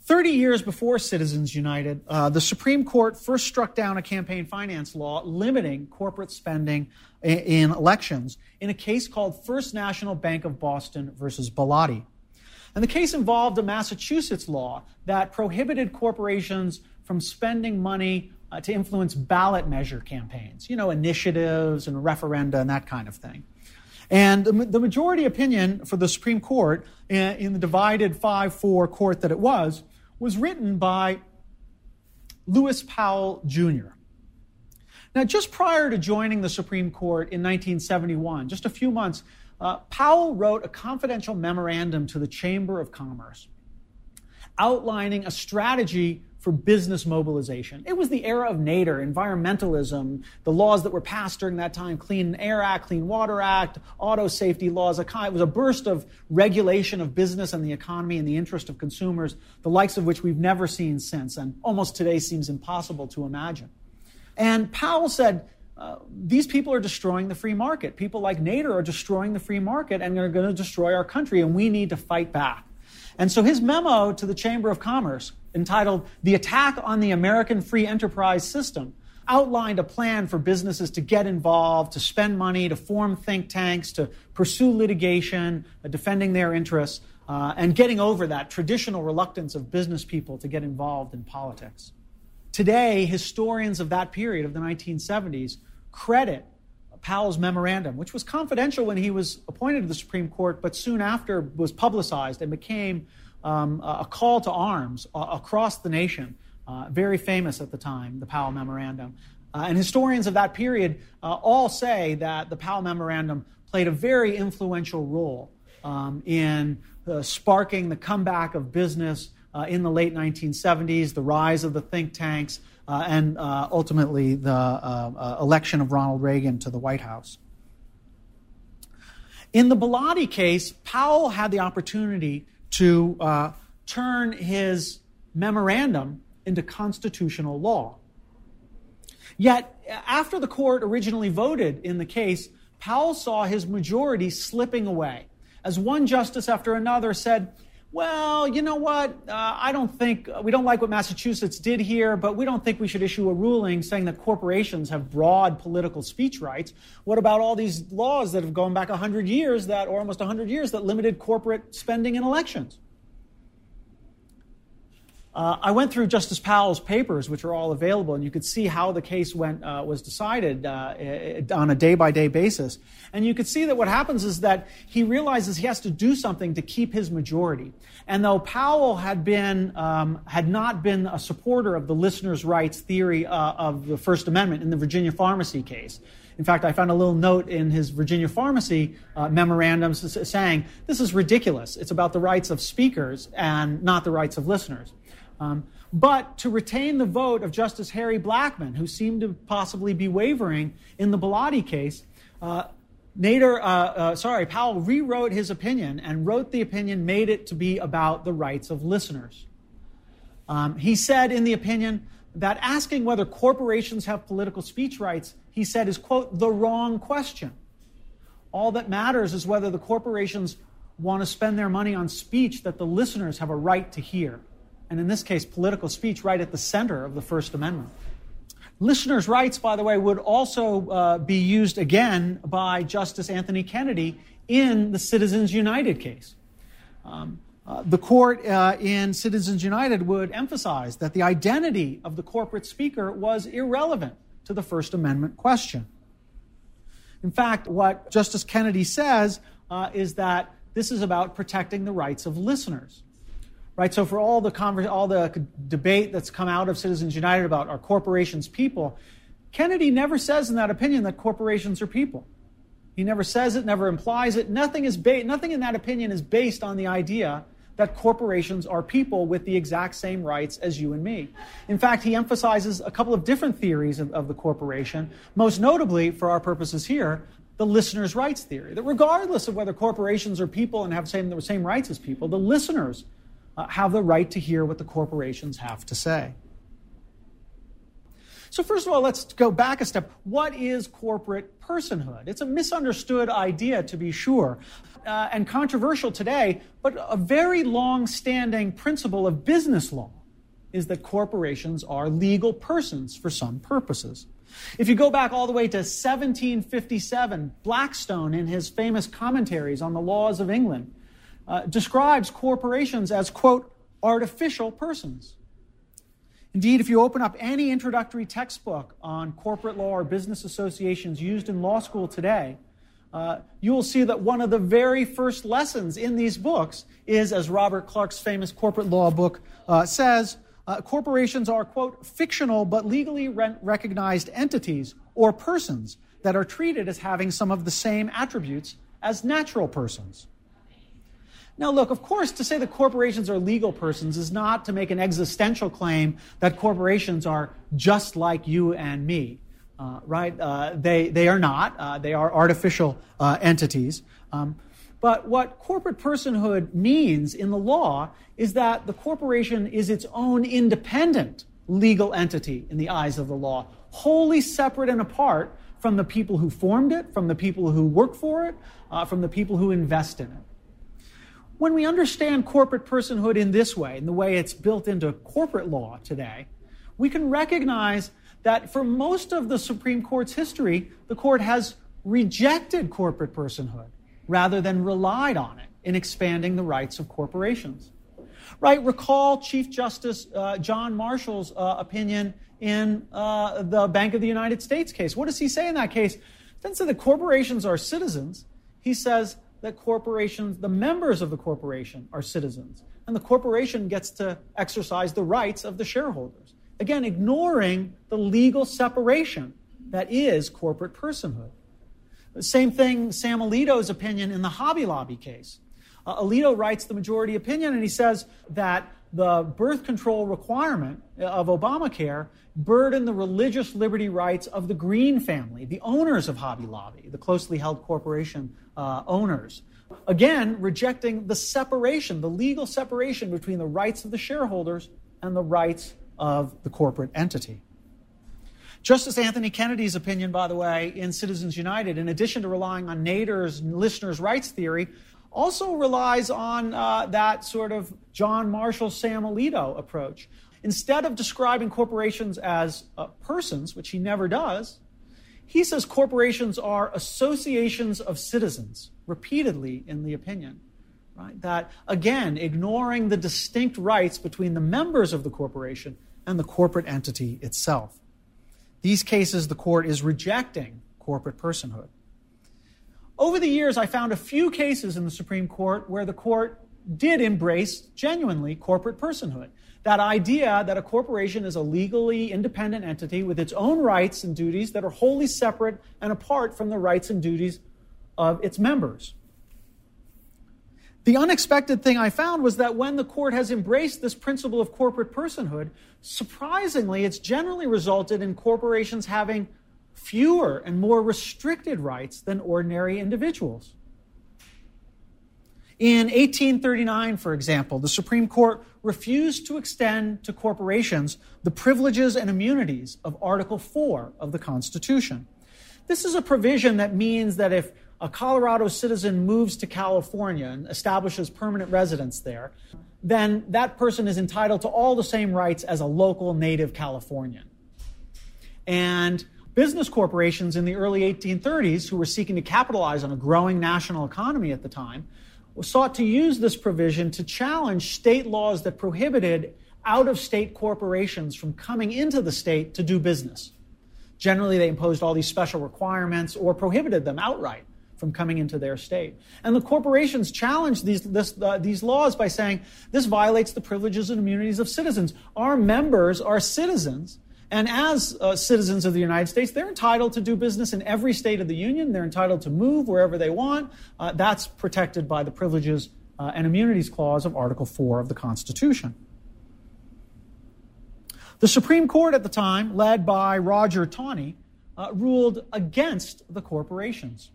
30 years before Citizens United, uh, the Supreme Court first struck down a campaign finance law limiting corporate spending in, in, elections in a case called First National Bank of Boston versus Bellotti. And the case involved a Massachusetts law that prohibited corporations from spending money uh, to influence ballot measure campaigns, you know, initiatives and referenda and that kind of thing. And the, majority opinion for the Supreme Court in, uh, in the divided 5 4 court that it was was written by Lewis Powell Jr. Now, just prior to joining the Supreme Court in 1971, just a few months, uh, Powell wrote a confidential memorandum to the Chamber of Commerce outlining a strategy for business mobilization. It was the era of Nader, environmentalism, the laws that were passed during that time, Clean Air Act, Clean Water Act, auto safety laws. It was a burst of regulation of business and the economy in the interest of consumers, the likes of which we've never seen since, and almost today seems impossible to imagine. And Powell said, uh, these people are destroying the free market. People like Nader are destroying the free market and they're going to destroy our country, and we need to fight back. And so his memo to the Chamber of Commerce entitled The Attack on the American Free Enterprise System, outlined a plan for businesses to get involved, to spend money, to form think tanks, to pursue litigation, uh, defending their interests, uh, and getting over that traditional reluctance of business people to get involved in politics. Today, historians of that period, of the 1970s, credit Powell's memorandum, which was confidential when he was appointed to the Supreme Court, but soon after was publicized and became um, a call to arms uh, across the nation, uh, very famous at the time, the Powell Memorandum. Uh, and historians of that period uh, all say that the Powell Memorandum played a very influential role um, in uh, sparking the comeback of business uh, in the late 1970s, the rise of the think tanks, Uh, and uh, ultimately the uh, election of Ronald Reagan to the White House. In the Bellotti case, Powell had the opportunity to uh, turn his memorandum into constitutional law. Yet, after the court originally voted in the case, Powell saw his majority slipping away as one justice after another said, well, you know what? Uh, I don't think we don't like what Massachusetts did here, but we don't think we should issue a ruling saying that corporations have broad political speech rights. What about all these laws that have gone back 100 years that, or almost 100 years, that limited corporate spending in elections? Uh, I went through Justice Powell's papers, which are all available, and you could see how the case went uh, was decided uh, on a day-by-day basis. And you could see that what happens is that he realizes he has to do something to keep his majority. And though Powell had been um, had not been a supporter of the listeners' rights theory uh, of the First Amendment in the Virginia pharmacy case, In fact, I found a little note in his Virginia Pharmacy uh, memorandums saying this is ridiculous. It's about the rights of speakers and not the rights of listeners. Um, but to retain the vote of Justice Harry Blackmun, who seemed to possibly be wavering in the Bellotti case, uh, Nader, uh, uh, sorry, Powell rewrote his opinion and wrote the opinion, made it to be about the rights of listeners. Um, he said in the opinion that asking whether corporations have political speech rights, he said, is, quote, the wrong question. All that matters is whether the corporations want to spend their money on speech that the listeners have a right to hear. And in this case, political speech right at the center of the First Amendment. Listeners' rights, by the way, would also uh, be used again by Justice Anthony Kennedy in the Citizens United case. Um, uh, the court uh, in Citizens United would emphasize that the identity of the corporate speaker was irrelevant to the First Amendment question. In fact, what Justice Kennedy says uh, is that this is about protecting the rights of listeners right? So for all the all the debate that's come out of Citizens United about are corporations people, Kennedy never says in that opinion that corporations are people. He never says it, never implies it. Nothing is ba- nothing in that opinion is based on the idea that corporations are people with the exact same rights as you and me. In fact, he emphasizes a couple of different theories of, of the corporation, most notably, for our purposes here, the listener's rights theory. That regardless of whether corporations are people and have same, the same rights as people, the listeners uh, have the right to hear what the corporations have to say. So, first of all, let's go back a step. What is corporate personhood? It's a misunderstood idea, to be sure, uh, and controversial today, but a very long standing principle of business law is that corporations are legal persons for some purposes. If you go back all the way to 1757, Blackstone, in his famous commentaries on the laws of England, uh, describes corporations as, quote, artificial persons. Indeed, if you open up any introductory textbook on corporate law or business associations used in law school today, uh, you will see that one of the very first lessons in these books is, as Robert Clark's famous corporate law book uh, says, uh, corporations are, quote, fictional but legally re- recognized entities or persons that are treated as having some of the same attributes as natural persons. Now, look, of course, to say that corporations are legal persons is not to make an existential claim that corporations are just like you and me, uh, right? Uh, they, they are not. Uh, they are artificial uh, entities. Um, but what corporate personhood means in the law is that the corporation is its own independent legal entity in the eyes of the law, wholly separate and apart from the people who formed it, from the people who work for it, uh, from the people who invest in it. When we understand corporate personhood in this way, in the way it's built into corporate law today, we can recognize that for most of the Supreme Court's history, the court has rejected corporate personhood rather than relied on it in expanding the rights of corporations. Right? Recall Chief Justice uh, John Marshall's uh, opinion in uh, the Bank of the United States case. What does he say in that case? Doesn't say that corporations are citizens. He says that corporations, the members of the corporation, are citizens. And the corporation gets to exercise the rights of the shareholders. Again, ignoring the legal separation that is corporate personhood. Same thing, Sam Alito's opinion in the Hobby Lobby case. Uh, Alito writes the majority opinion, and he says that the birth control requirement of Obamacare burdened the religious liberty rights of the Green family, the owners of Hobby Lobby, the closely held corporation uh, owners. Again, rejecting the separation, the legal separation between the rights of the shareholders and the rights of the corporate entity. Justice Anthony Kennedy's opinion, by the way, in Citizens United, in addition to relying on Nader's listeners' rights theory, also relies on uh, that sort of John Marshall, Sam Alito approach. Instead of describing corporations as uh, persons, which he never does, he says corporations are associations of citizens, repeatedly in the opinion. Right? That, again, ignoring the distinct rights between the members of the corporation and the corporate entity itself. These cases, the court is rejecting corporate personhood. Over the years, I found a few cases in the Supreme Court where the court did embrace genuinely corporate personhood. That idea that a corporation is a legally independent entity with its own rights and duties that are wholly separate and apart from the rights and duties of its members. The unexpected thing I found was that when the court has embraced this principle of corporate personhood, surprisingly, it's generally resulted in corporations having fewer and more restricted rights than ordinary individuals. In 1839, for example, the Supreme Court refused to extend to corporations the privileges and immunities of Article 4 of the Constitution. This is a provision that means that if a Colorado citizen moves to California and establishes permanent residence there, then that person is entitled to all the same rights as a local native Californian. And business corporations in the early 1830s, who were seeking to capitalize on a growing national economy at the time, sought to use this provision to challenge state laws that prohibited out of state corporations from coming into the state to do business. Generally, they imposed all these special requirements or prohibited them outright from coming into their state. And the corporations challenged these, this, uh, these laws by saying this violates the privileges and immunities of citizens. Our members are citizens. And as uh, citizens of the United States, they're entitled to do business in every state of the Union. They're entitled to move wherever they want. Uh, that's protected by the Privileges uh, and Immunities Clause of Article 4 of the Constitution. The Supreme Court at the time, led by Roger Taney, uh, ruled against the corporations.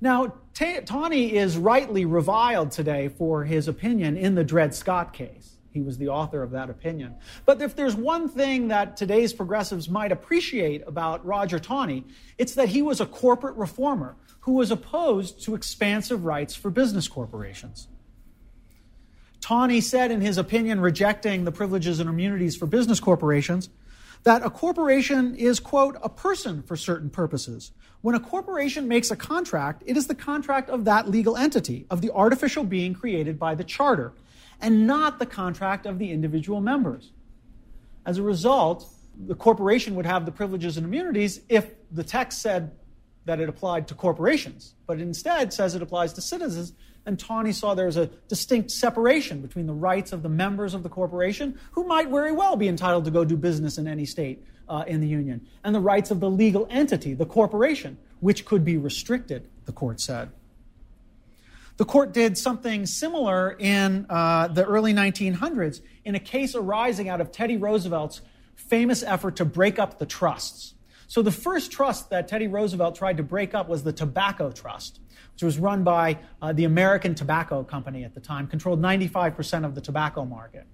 Now, T- Taney is rightly reviled today for his opinion in the Dred Scott case. He was the author of that opinion. But if there's one thing that today's progressives might appreciate about Roger Taney, it's that he was a corporate reformer who was opposed to expansive rights for business corporations. Taney said in his opinion rejecting the privileges and immunities for business corporations that a corporation is, quote, a person for certain purposes. When a corporation makes a contract, it is the contract of that legal entity, of the artificial being created by the charter, and not the contract of the individual members. As a result, the corporation would have the privileges and immunities if the text said that it applied to corporations, but instead says it applies to citizens and Taney saw there was a distinct separation between the rights of the members of the corporation, who might very well be entitled to go do business in any state uh, in the union, and the rights of the legal entity, the corporation, which could be restricted, the court said. The court did something similar in uh, the early 1900s in a case arising out of Teddy Roosevelt's famous effort to break up the trusts. So, the first trust that Teddy Roosevelt tried to break up was the Tobacco Trust which was run by uh, the American Tobacco Company at the time, controlled 95% of the tobacco market.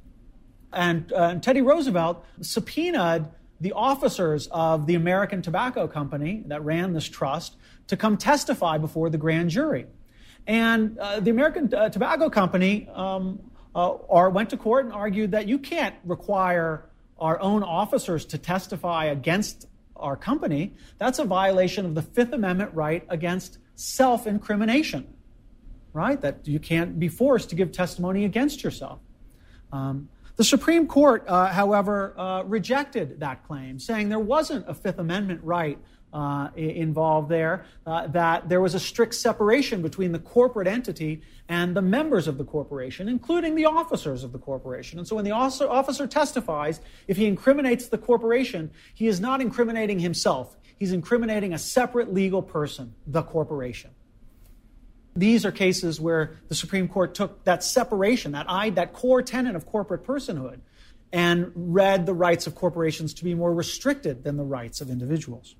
And, uh, and Teddy Roosevelt subpoenaed the officers of the American Tobacco Company that ran this trust to come testify before the grand jury. And uh, the American uh, Tobacco Company um, uh, went to court and argued that you can't require our own officers to testify against our company. That's a violation of the Fifth Amendment right against self incrimination, right? That you can't be forced to give testimony against yourself. Um, the Supreme Court, uh, however, uh, rejected that claim, saying there wasn't a Fifth Amendment right uh, involved there, uh, that there was a strict separation between the corporate entity and the members of the corporation, including the officers of the corporation. And so when the officer testifies, if he incriminates the corporation, he is not incriminating himself. He's incriminating a separate legal person, the corporation. These are cases where the Supreme Court took that separation, that I, that core tenet of corporate personhood, and read the rights of corporations to be more restricted than the rights of individuals.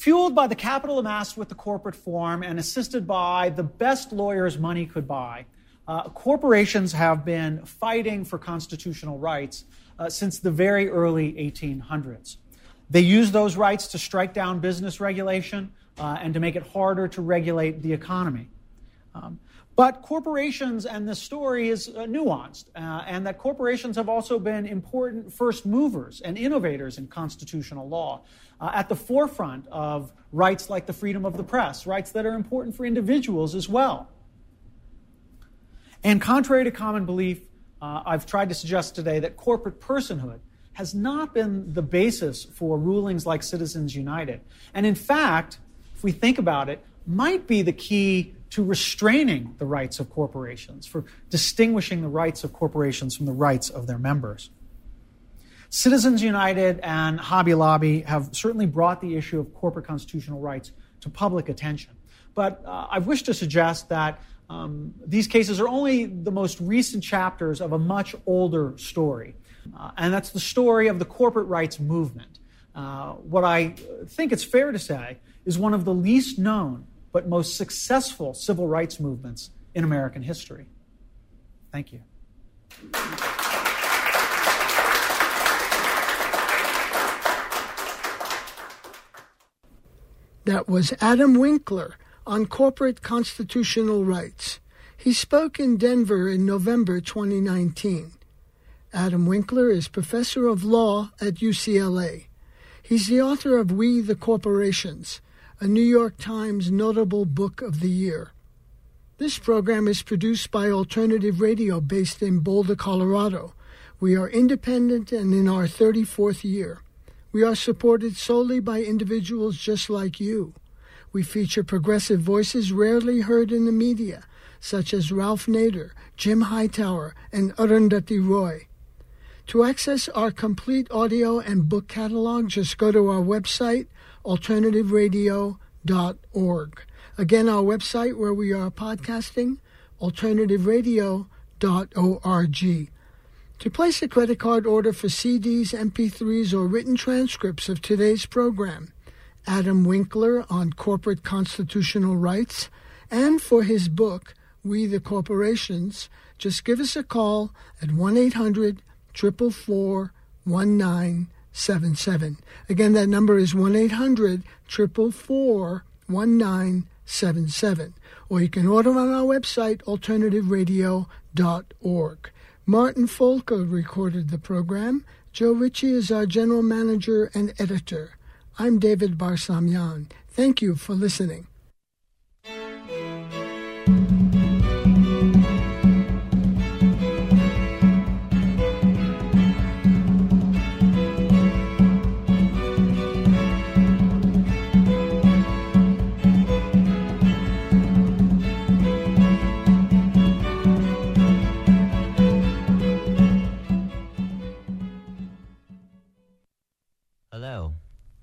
Fueled by the capital amassed with the corporate form and assisted by the best lawyers money could buy, uh, corporations have been fighting for constitutional rights uh, since the very early 1800s. They use those rights to strike down business regulation uh, and to make it harder to regulate the economy. Um, but corporations, and the story is uh, nuanced, uh, and that corporations have also been important first movers and innovators in constitutional law, uh, at the forefront of rights like the freedom of the press, rights that are important for individuals as well. And contrary to common belief, uh, I've tried to suggest today that corporate personhood has not been the basis for rulings like Citizens United. And in fact, if we think about it, might be the key to restraining the rights of corporations, for distinguishing the rights of corporations from the rights of their members. Citizens United and Hobby Lobby have certainly brought the issue of corporate constitutional rights to public attention. But uh, I wish to suggest that um, these cases are only the most recent chapters of a much older story. Uh, and that's the story of the corporate rights movement. Uh, what I think it's fair to say is one of the least known but most successful civil rights movements in American history. Thank you. That was Adam Winkler on corporate constitutional rights. He spoke in Denver in November 2019. Adam Winkler is professor of law at UCLA. He's the author of We the Corporations, a New York Times notable book of the year. This program is produced by Alternative Radio based in Boulder, Colorado. We are independent and in our 34th year. We are supported solely by individuals just like you. We feature progressive voices rarely heard in the media, such as Ralph Nader, Jim Hightower, and Arundhati Roy. To access our complete audio and book catalog, just go to our website, alternativeradio.org. Again, our website where we are podcasting, alternativeradio.org. To place a credit card order for CDs, MP3s, or written transcripts of today's program, Adam Winkler on corporate constitutional rights, and for his book, We the Corporations, just give us a call at 1 800 444 1977. Again, that number is 1 800 444 1977. Or you can order on our website, alternativeradio.org. Martin Folker recorded the program. Joe Ritchie is our general manager and editor. I'm David Barsamian. Thank you for listening.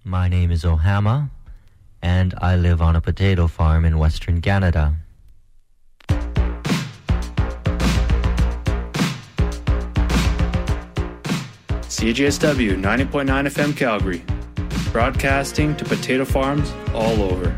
My name is Ohama, and I live on a potato farm in Western Canada. CJSW 90.9 FM Calgary, broadcasting to potato farms all over.